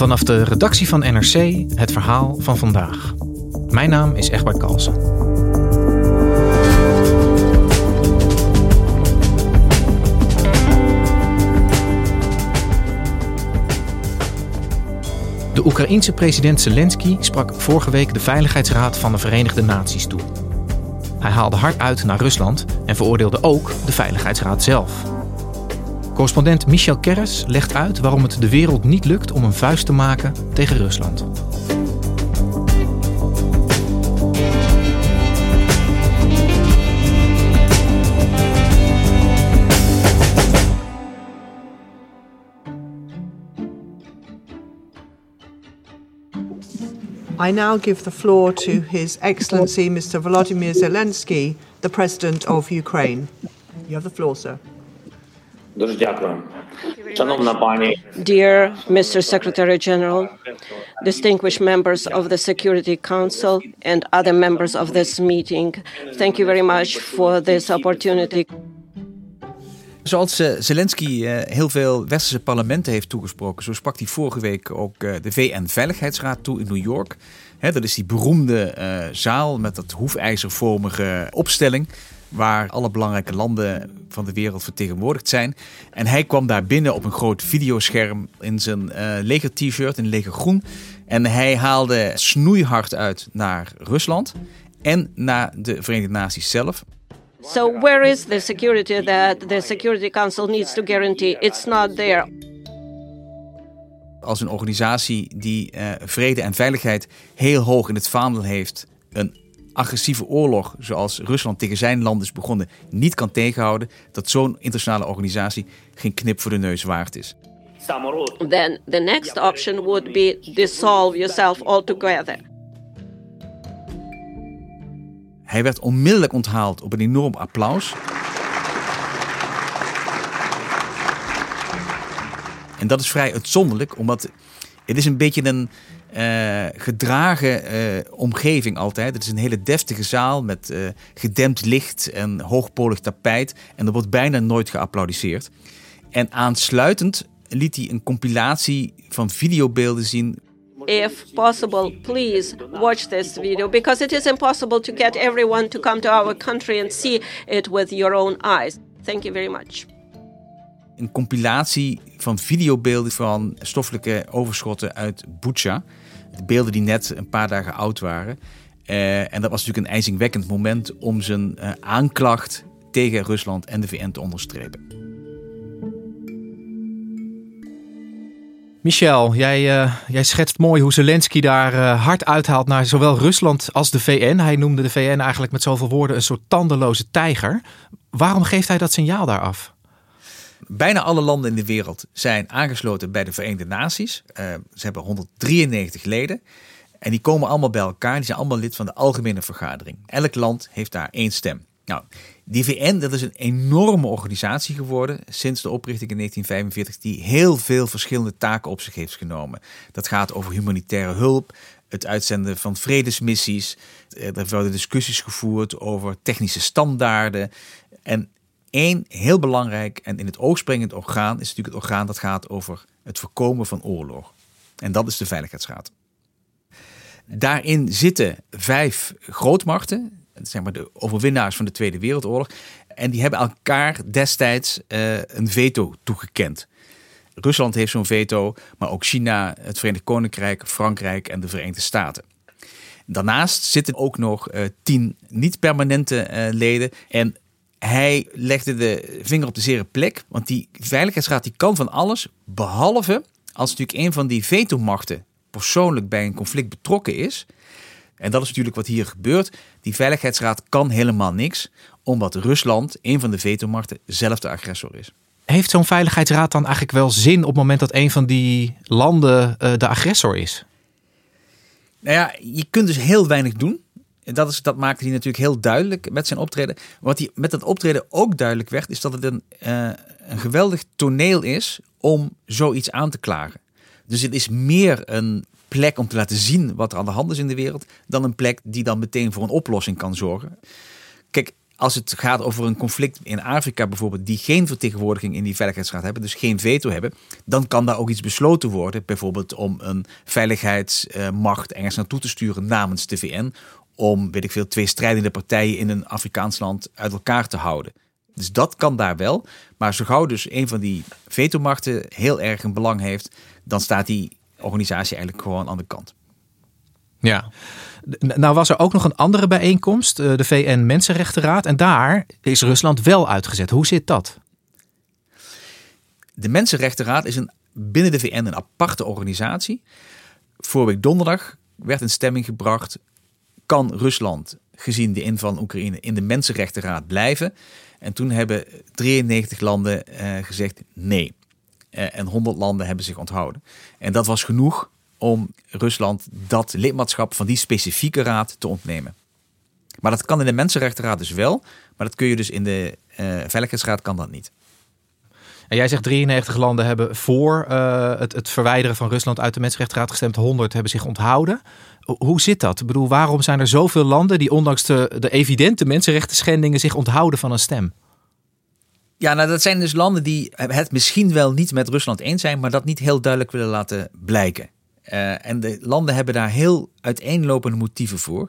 Vanaf de redactie van NRC het verhaal van vandaag. Mijn naam is Egbert Kalsen. De Oekraïense president Zelensky sprak vorige week de Veiligheidsraad van de Verenigde Naties toe. Hij haalde hard uit naar Rusland en veroordeelde ook de Veiligheidsraad zelf. Correspondent Michel Kerres legt uit waarom het de wereld niet lukt om een vuist te maken tegen Rusland. I now give the floor to His Excellency Mr. Volodymyr Zelensky, the President of Ukraine. You have the floor, sir. Dear Mr. Secretary General, distinguished members of the Security Council, and other members of this meeting, thank you very much for this opportunity. Zoals eh, Zelensky eh, heel veel westerse parlementen heeft toegesproken, zo sprak hij vorige week ook eh, de VN-veiligheidsraad toe in New York. Hè, dat is die beroemde eh, zaal met dat hoefijzervormige opstelling. Waar alle belangrijke landen van de wereld vertegenwoordigd zijn. En hij kwam daar binnen op een groot videoscherm in zijn eh leger-t-shirt, in legergroen. En hij haalde snoeihard uit naar Rusland en naar de Verenigde Naties zelf. So, where is the security that the Security Council needs to guarantee? It's not there. als een organisatie die eh, vrede en veiligheid heel hoog in het vaandel heeft, een agressieve oorlog zoals Rusland tegen zijn land is begonnen niet kan tegenhouden, dat zo'n internationale organisatie geen knip voor de neus waard is. Then the next option would be dissolve yourself altogether. Hij werd onmiddellijk onthaald op een enorm applaus. En dat is vrij uitzonderlijk, omdat het is een beetje een eh, gedragen eh, omgeving altijd. Het is een hele deftige zaal met eh, gedempt licht en hoogpolig tapijt. En er wordt bijna nooit geapplaudisseerd. En aansluitend liet hij een compilatie van videobeelden zien If possible, please watch this video because it is impossible to get everyone to come to our country and see it with your own eyes. Thank you very much. een compilatie van videobeelden van stoffelijke overschotten uit Bucha. De beelden die net een paar dagen oud waren. Eh, en dat was natuurlijk een ijzingwekkend moment om zijn eh, aanklacht tegen Rusland en de VN te onderstrepen. Michel, jij, eh, jij schetst mooi hoe Zelensky daar hard uithaalt naar zowel Rusland als de VN. Hij noemde de VN eigenlijk met zoveel woorden een soort tandeloze tijger. Waarom geeft hij dat signaal daar af? Bijna alle landen in de wereld zijn aangesloten bij de Verenigde Naties. Eh, ze hebben 193 leden. En die komen allemaal bij elkaar. Die zijn allemaal lid van de Algemene Vergadering. Elk land heeft daar één stem. Nou, die VN dat is een enorme organisatie geworden sinds de oprichting in 1945, die heel veel verschillende taken op zich heeft genomen. Dat gaat over humanitaire hulp, het uitzenden van vredesmissies. Eh, Er worden discussies gevoerd over technische standaarden. En één heel belangrijk en in het oog springend orgaan is natuurlijk het orgaan dat gaat over het voorkomen van oorlog. En dat is de Veiligheidsraad. Daarin zitten vijf grootmachten, zeg maar de overwinnaars van de Tweede Wereldoorlog. En die hebben elkaar destijds uh, een veto toegekend. Rusland heeft zo'n veto, maar ook China, het Verenigd Koninkrijk, Frankrijk en de Verenigde Staten. Daarnaast zitten ook nog uh, tien niet-permanente uh, leden. En hij legde de vinger op de zere plek, want die Veiligheidsraad die kan van alles, behalve als natuurlijk een van die vetomachten persoonlijk bij een conflict betrokken is. En dat is natuurlijk wat hier gebeurt. Die Veiligheidsraad kan helemaal niks, omdat Rusland, een van de vetomachten, zelf de agressor is. Heeft zo'n Veiligheidsraad dan eigenlijk wel zin op het moment dat een van die landen uh, de agressor is? Nou ja, je kunt dus heel weinig doen. Dat, is, dat maakte hij natuurlijk heel duidelijk met zijn optreden. Wat hij met dat optreden ook duidelijk werd, is dat het een, uh, een geweldig toneel is om zoiets aan te klagen. Dus het is meer een plek om te laten zien wat er aan de hand is in de wereld, dan een plek die dan meteen voor een oplossing kan zorgen. Kijk, als het gaat over een conflict in Afrika bijvoorbeeld, die geen vertegenwoordiging in die Veiligheidsraad hebben, dus geen veto hebben, dan kan daar ook iets besloten worden. Bijvoorbeeld om een veiligheidsmacht ergens naartoe te sturen namens de VN. Om, weet ik veel, twee strijdende partijen in een Afrikaans land uit elkaar te houden. Dus dat kan daar wel. Maar zo gauw dus een van die vetomachten heel erg een belang heeft, dan staat die organisatie eigenlijk gewoon aan de kant. Ja. Nou was er ook nog een andere bijeenkomst, eh, de VN Mensenrechtenraad. En daar is Rusland wel uitgezet. Hoe zit dat? De Mensenrechtenraad is een, binnen de VN een aparte organisatie. Vorige week donderdag werd een stemming gebracht. Kan Rusland, gezien de inval van Oekraïne, in de Mensenrechtenraad blijven? En toen hebben 93 landen uh, gezegd nee. Uh, en 100 landen hebben zich onthouden. En dat was genoeg om Rusland dat lidmaatschap van die specifieke raad te ontnemen. Maar dat kan in de Mensenrechtenraad dus wel, maar dat kun je dus in de uh, Veiligheidsraad kan dat niet. En jij zegt 93 landen hebben voor uh, het, het, verwijderen van Rusland uit de Mensenrechtenraad gestemd, 100 hebben zich onthouden. Hoe zit dat? Ik bedoel, waarom zijn er zoveel landen die ondanks de, de evidente mensenrechten schendingen zich onthouden van een stem? Ja, nou dat zijn dus landen die het misschien wel niet met Rusland eens zijn, maar dat niet heel duidelijk willen laten blijken. Uh, en de landen hebben daar heel uiteenlopende motieven voor.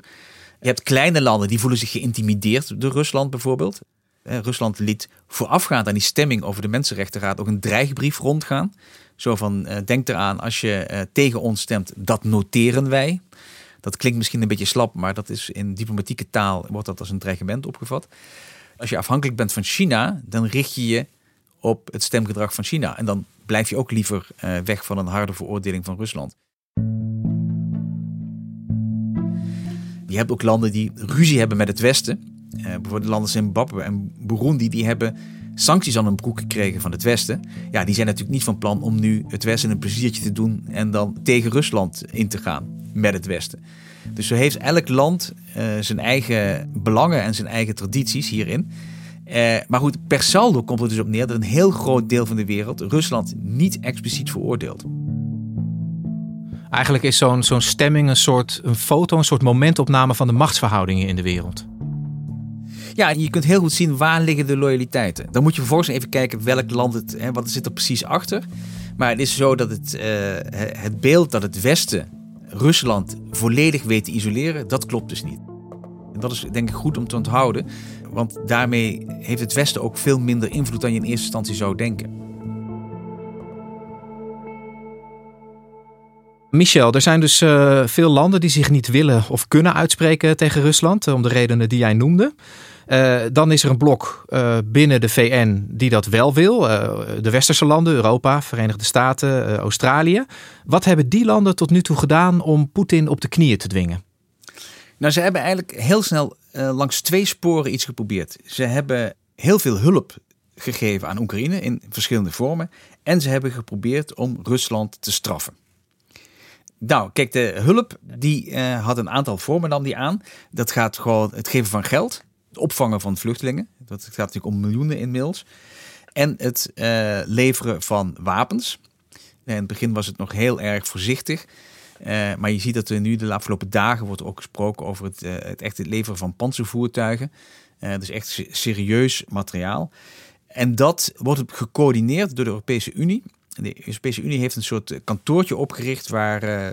Je hebt kleine landen die voelen zich geïntimideerd door Rusland bijvoorbeeld. Uh, Rusland liet voorafgaand aan die stemming over de Mensenrechtenraad ook een dreigbrief rondgaan. Zo van, uh, denk eraan, als je tegen ons stemt, dat noteren wij. Dat klinkt misschien een beetje slap, maar dat is in diplomatieke taal wordt dat als een dreigement opgevat. Als je afhankelijk bent van China, dan richt je je op het stemgedrag van China. En dan blijf je ook liever weg van een harde veroordeling van Rusland. Je hebt ook landen die ruzie hebben met het Westen. Uh, bijvoorbeeld landen Zimbabwe en Burundi, die hebben sancties aan hun broek gekregen van het Westen. Ja, die zijn natuurlijk niet van plan om nu het Westen een pleziertje te doen en dan tegen Rusland in te gaan met het Westen. Dus zo heeft elk land uh, zijn eigen belangen en zijn eigen tradities hierin. Uh, maar goed, per saldo komt het dus op neer dat een heel groot deel van de wereld Rusland niet expliciet veroordeelt. Eigenlijk is zo'n zo'n stemming een soort een foto, een soort momentopname van de machtsverhoudingen in de wereld. Ja, je kunt heel goed zien waar liggen de loyaliteiten. Dan moet je vervolgens even kijken welk land het, hè, wat zit er precies achter. Maar het is zo dat het, uh, het beeld dat het Westen Rusland volledig weet te isoleren, dat klopt dus niet. En dat is denk ik goed om te onthouden, want daarmee heeft het Westen ook veel minder invloed dan je in eerste instantie zou denken. Michel, er zijn dus uh, veel landen die zich niet willen of kunnen uitspreken tegen Rusland, om de redenen die jij noemde. Uh, dan is er een blok uh, binnen de VN die dat wel wil. de westerse landen, Europa, Verenigde Staten, Australië. Wat hebben die landen tot nu toe gedaan om Poetin op de knieën te dwingen? Nou, ze hebben eigenlijk heel snel langs twee sporen iets geprobeerd. Ze hebben heel veel hulp gegeven aan Oekraïne in verschillende vormen. En ze hebben geprobeerd om Rusland te straffen. Nou, kijk, de hulp die had een aantal vormen dan die aan. Dat gaat gewoon het geven van geld, opvangen van vluchtelingen. Dat gaat natuurlijk om miljoenen inmiddels. En het uh, leveren van wapens. In het begin was het nog heel erg voorzichtig. Uh, maar je ziet dat er nu de afgelopen dagen wordt ook gesproken over het, het echte leveren van panzervoertuigen. dus echt serieus materiaal. En dat wordt gecoördineerd door de Europese Unie de Europese Unie heeft een soort kantoortje opgericht waar uh,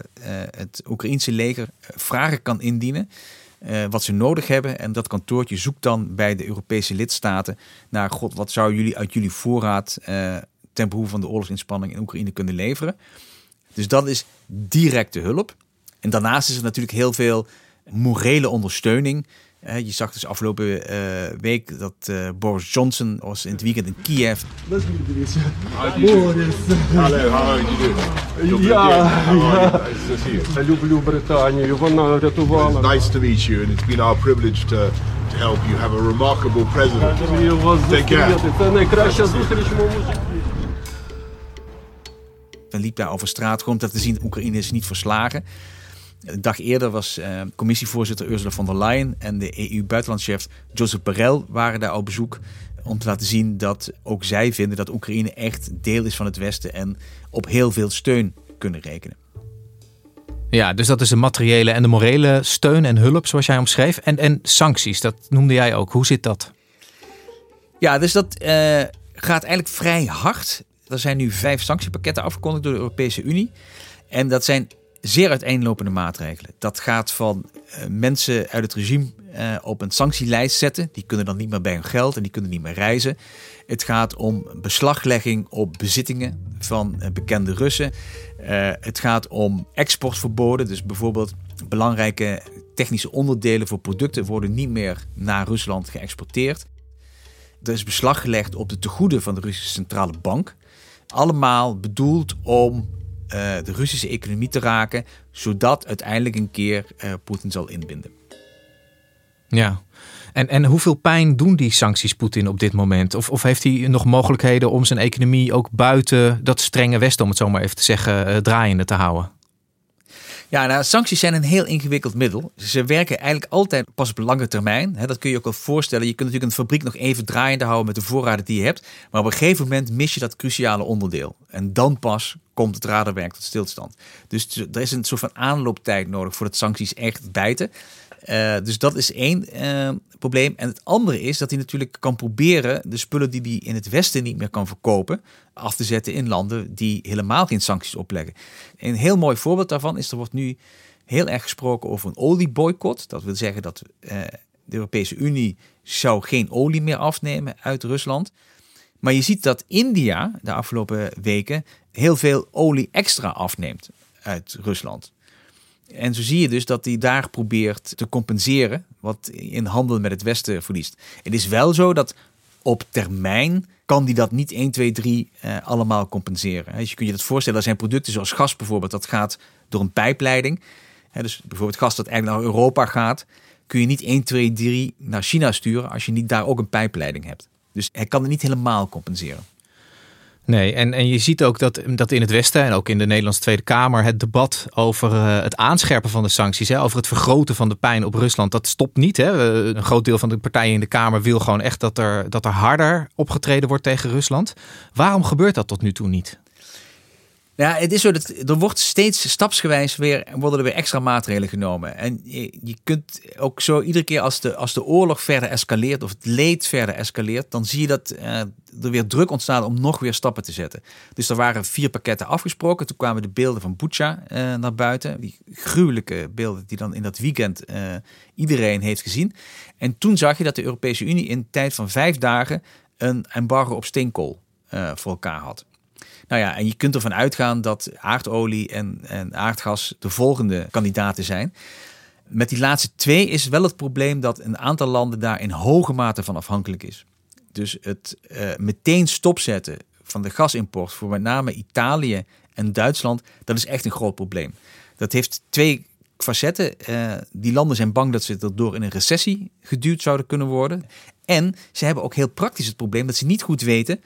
het Oekraïense leger vragen kan indienen eh, wat ze nodig hebben. En dat kantoortje zoekt dan bij de Europese lidstaten naar god, wat zou jullie uit jullie voorraad uh, ten behoeve van de oorlogsinspanning in Oekraïne kunnen leveren. Dus dat is directe hulp. En daarnaast is er natuurlijk heel veel morele ondersteuning je zag dus afgelopen uh, week dat uh, Boris Johnson was in het weekend in Kiev. Boris. Hallo, how are you Ja, ja. Я люблю Британію. Вона врятувала. Nice to meet you and it's been our privilege to to help you have a remarkable president. Take care. Це найкраща зустріч в моєму житті. En liep daar over straat gewoon om te zien Oekraïne is niet verslagen. Een dag eerder was uh, commissievoorzitter Ursula von der Leyen en de EU-buitenlandchef Joseph Borrell waren daar op bezoek om te laten zien dat ook zij vinden dat Oekraïne echt deel is van het Westen en op heel veel steun kunnen rekenen. Ja, dus dat is de materiële en de morele steun en hulp, zoals jij omschreef. En, en sancties, dat noemde jij ook. Hoe zit dat? Ja, dus dat uh, gaat eigenlijk vrij hard. Er zijn nu vijf sanctiepakketten afgekondigd door de Europese Unie. En dat zijn zeer uiteenlopende maatregelen. Dat gaat van uh, mensen uit het regime uh, op een sanctielijst zetten. Die kunnen dan niet meer bij hun geld en die kunnen niet meer reizen. Het gaat om beslaglegging op bezittingen van uh, bekende Russen. het gaat om exportverboden. Dus bijvoorbeeld belangrijke technische onderdelen voor producten worden niet meer naar Rusland geëxporteerd. Er is beslag gelegd op de tegoeden van de Russische Centrale Bank. Allemaal bedoeld om de Russische economie te raken, zodat uiteindelijk een keer uh, Poetin zal inbinden. Ja, en, en hoeveel pijn doen die sancties Poetin op dit moment? Of, of heeft hij nog mogelijkheden om zijn economie ook buiten dat strenge Westen, om het zo maar even te zeggen, uh, draaiende te houden? Ja, nou, sancties zijn een heel ingewikkeld middel. Ze werken eigenlijk altijd pas op lange termijn. dat kun je ook wel voorstellen. Je kunt natuurlijk een fabriek nog even draaiende houden met de voorraden die je hebt. Maar op een gegeven moment mis je dat cruciale onderdeel. En dan pas komt het radarwerk tot stilstand. Dus er is een soort van aanlooptijd nodig voordat sancties echt bijten. Uh, dus dat is één uh, probleem. En het andere is dat hij natuurlijk kan proberen de spullen die hij in het Westen niet meer kan verkopen, af te zetten in landen die helemaal geen sancties opleggen. Een heel mooi voorbeeld daarvan is, er wordt nu heel erg gesproken over een olieboycott. Dat wil zeggen dat uh, de Europese Unie zou geen olie meer afnemen uit Rusland. Maar je ziet dat India de afgelopen weken heel veel olie extra afneemt uit Rusland. En zo zie je dus dat hij daar probeert te compenseren wat in handel met het Westen verliest. Het is wel zo dat op termijn kan die dat niet 1, 2, 3 uh, allemaal compenseren. Dus je kunt je dat voorstellen, er zijn producten zoals gas bijvoorbeeld, dat gaat door een pijpleiding. Dus bijvoorbeeld gas dat eigenlijk naar Europa gaat, kun je niet 1, 2, 3 naar China sturen als je niet daar ook een pijpleiding hebt. Dus hij kan het niet helemaal compenseren. Nee, en, en je ziet ook dat, dat in het Westen en ook in de Nederlandse Tweede Kamer het debat over uh, het aanscherpen van de sancties, hè, over het vergroten van de pijn op Rusland, dat stopt niet. Hè. Een groot deel van de partijen in de Kamer wil gewoon echt dat er, dat er harder opgetreden wordt tegen Rusland. Waarom gebeurt dat tot nu toe niet? Ja, het is zo dat er wordt steeds stapsgewijs weer worden er weer extra maatregelen genomen. En je, kunt ook zo iedere keer als de, als de oorlog verder escaleert of het leed verder escaleert, dan zie je dat uh, er weer druk ontstaat om nog weer stappen te zetten. Dus er waren vier pakketten afgesproken. Toen kwamen de beelden van Bucha uh, naar buiten. Die gruwelijke beelden die dan in dat weekend uh, iedereen heeft gezien. En toen zag je dat de Europese Unie in tijd van vijf dagen een embargo op steenkool voor elkaar had. Nou ja, en je kunt ervan uitgaan dat aardolie en, en aardgas de volgende kandidaten zijn. Met die laatste twee is wel het probleem dat een aantal landen daar in hoge mate van afhankelijk is. Dus het uh, meteen stopzetten van de gasimport voor met name Italië en Duitsland, dat is echt een groot probleem. Dat heeft twee facetten. Uh, die landen zijn bang dat ze door in een recessie geduwd zouden kunnen worden. En ze hebben ook heel praktisch het probleem dat ze niet goed weten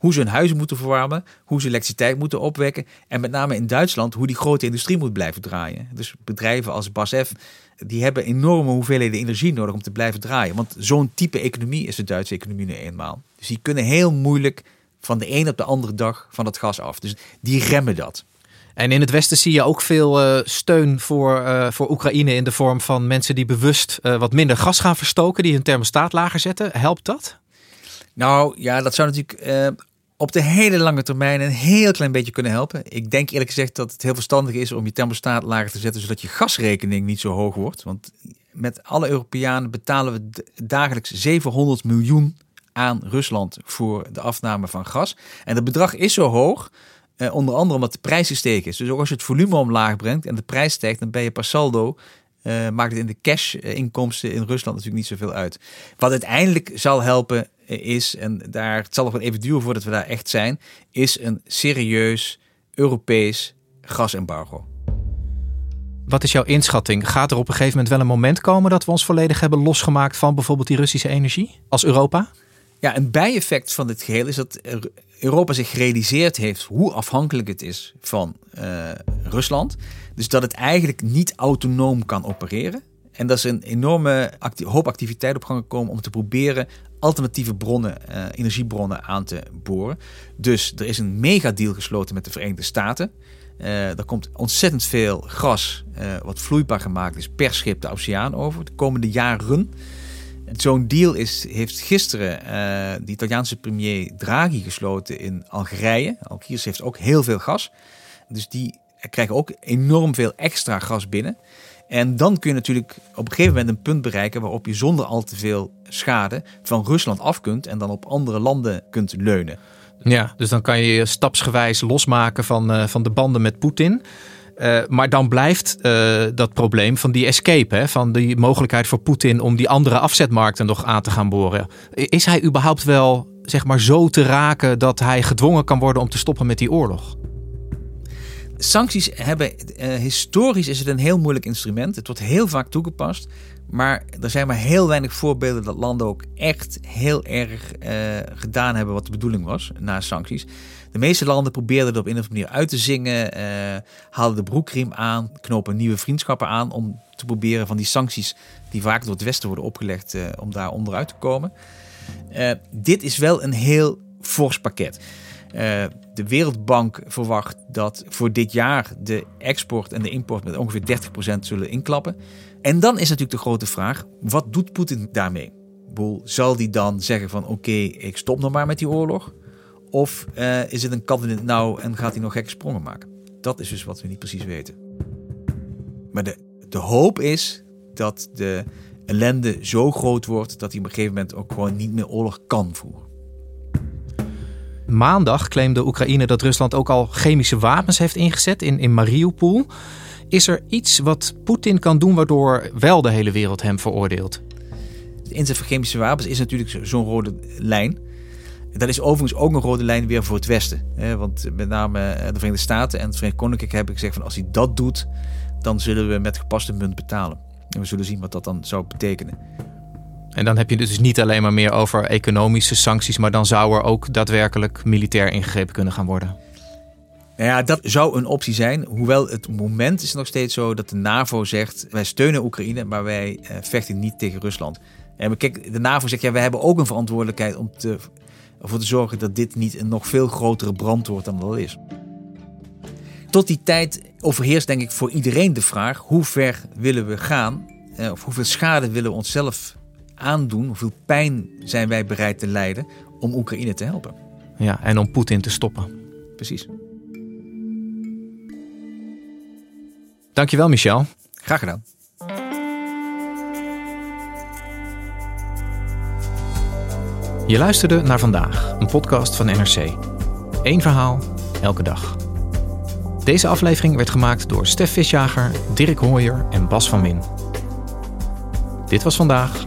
hoe ze hun huizen moeten verwarmen, hoe ze elektriciteit moeten opwekken. En met name in Duitsland hoe die grote industrie moet blijven draaien. Dus bedrijven als BASF, die hebben enorme hoeveelheden energie nodig om te blijven draaien. Want zo'n type economie is de Duitse economie nu eenmaal. Dus die kunnen heel moeilijk van de een op de andere dag van het gas af. Dus die remmen dat. En in het Westen zie je ook veel uh, steun voor, uh, voor Oekraïne in de vorm van mensen die bewust uh, wat minder gas gaan verstoken, die hun thermostaat lager zetten. Helpt dat? Nou ja, dat zou natuurlijk op de hele lange termijn een heel klein beetje kunnen helpen. Ik denk eerlijk gezegd dat het heel verstandig is om je thermostaat lager te zetten, zodat je gasrekening niet zo hoog wordt. Want met alle Europeanen betalen we dagelijks 700 miljoen aan Rusland voor de afname van gas. En dat bedrag is zo hoog, eh, onder andere omdat de prijs gestegen is. Dus ook als je het volume omlaag brengt en de prijs stijgt, dan ben je per saldo, eh, maakt het in de cash-inkomsten in Rusland natuurlijk niet zoveel uit. Wat uiteindelijk zal helpen eh, is, en daar het zal nog wel even duren voordat we daar echt zijn, is een serieus Europees gasembargo. Wat is jouw inschatting? Gaat er op een gegeven moment wel een moment komen dat we ons volledig hebben losgemaakt van bijvoorbeeld die Russische energie als Europa? Ja, een bijeffect van dit geheel is dat Europa zich gerealiseerd heeft hoe afhankelijk het is van uh, Rusland. Dus dat het eigenlijk niet autonoom kan opereren. En dat is een enorme hoop activiteit op gang gekomen om te proberen alternatieve bronnen, uh, energiebronnen aan te boren. Dus er is een megadeal gesloten met de Verenigde Staten. Uh, er komt ontzettend veel gas, uh, wat vloeibaar gemaakt is, per schip de oceaan over de komende jaren. Zo'n deal is, heeft gisteren de Italiaanse premier Draghi gesloten in Algerije. Algiers heeft ook heel veel gas. Dus die krijgen ook enorm veel extra gas binnen. En dan kun je natuurlijk op een gegeven moment een punt bereiken waarop je zonder al te veel schade van Rusland af kunt en dan op andere landen kunt leunen. Ja, dus dan kan je je stapsgewijs losmaken van, uh, van de banden met Poetin. Uh, maar dan blijft uh, dat probleem van die escape, hè, van die mogelijkheid voor Poetin om die andere afzetmarkten nog aan te gaan boren. Is hij überhaupt wel zeg maar, zo te raken dat hij gedwongen kan worden om te stoppen met die oorlog? Sancties hebben, uh, historisch is het een heel moeilijk instrument. Het wordt heel vaak toegepast. Maar er zijn maar heel weinig voorbeelden dat landen ook echt heel erg uh, gedaan hebben wat de bedoeling was na sancties. De meeste landen probeerden het op een of andere manier uit te zingen, uh, haalden de broekriem aan, knopen nieuwe vriendschappen aan om te proberen van die sancties die vaak door het Westen worden opgelegd, om daar onderuit te komen. dit is wel een heel fors pakket. De Wereldbank verwacht dat voor dit jaar de export en de import met ongeveer 30% zullen inklappen. En dan is natuurlijk de grote vraag, wat doet Poetin daarmee? Boel, zal die dan zeggen van oké, ik stop nog maar met die oorlog? Of uh, is het een het nauw en gaat hij nog gekke sprongen maken? Dat is dus wat we niet precies weten. Maar de, de hoop is dat de ellende zo groot wordt dat hij op een gegeven moment ook gewoon niet meer oorlog kan voeren. Maandag claimde Oekraïne dat Rusland ook al chemische wapens heeft ingezet in, in Mariupol. Is er iets wat Poetin kan doen waardoor wel de hele wereld hem veroordeelt? De inzet van chemische wapens is natuurlijk zo'n rode lijn. Dat is overigens ook een rode lijn weer voor het Westen. Want met name de Verenigde Staten en het Verenigd Koninkrijk hebben gezegd van als hij dat doet, dan zullen we met gepaste munt betalen. En we zullen zien wat dat dan zou betekenen. En dan heb je dus niet alleen maar meer over economische sancties, maar dan zou er ook daadwerkelijk militair ingegrepen kunnen gaan worden. Nou ja, dat zou een optie zijn. Hoewel het moment is nog steeds zo dat de NAVO zegt: wij steunen Oekraïne, maar wij uh, vechten niet tegen Rusland. En kijk, de NAVO zegt: ja, wij hebben ook een verantwoordelijkheid om te, ervoor te zorgen dat dit niet een nog veel grotere brand wordt dan dat is. Tot die tijd overheerst denk ik voor iedereen de vraag: hoe ver willen we gaan? Uh, of hoeveel schade willen we onszelf aandoen? Hoeveel pijn zijn wij bereid te lijden om Oekraïne te helpen? Ja, en om Poetin te stoppen. Precies. Dankjewel, Michel. Graag gedaan. Je luisterde naar vandaag, een podcast van NRC. Eén verhaal, elke dag. Deze aflevering werd gemaakt door Stef Visjager, Dirk Hooyer en Bas van Win. Dit was vandaag,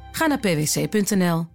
Ga naar pwc.nl.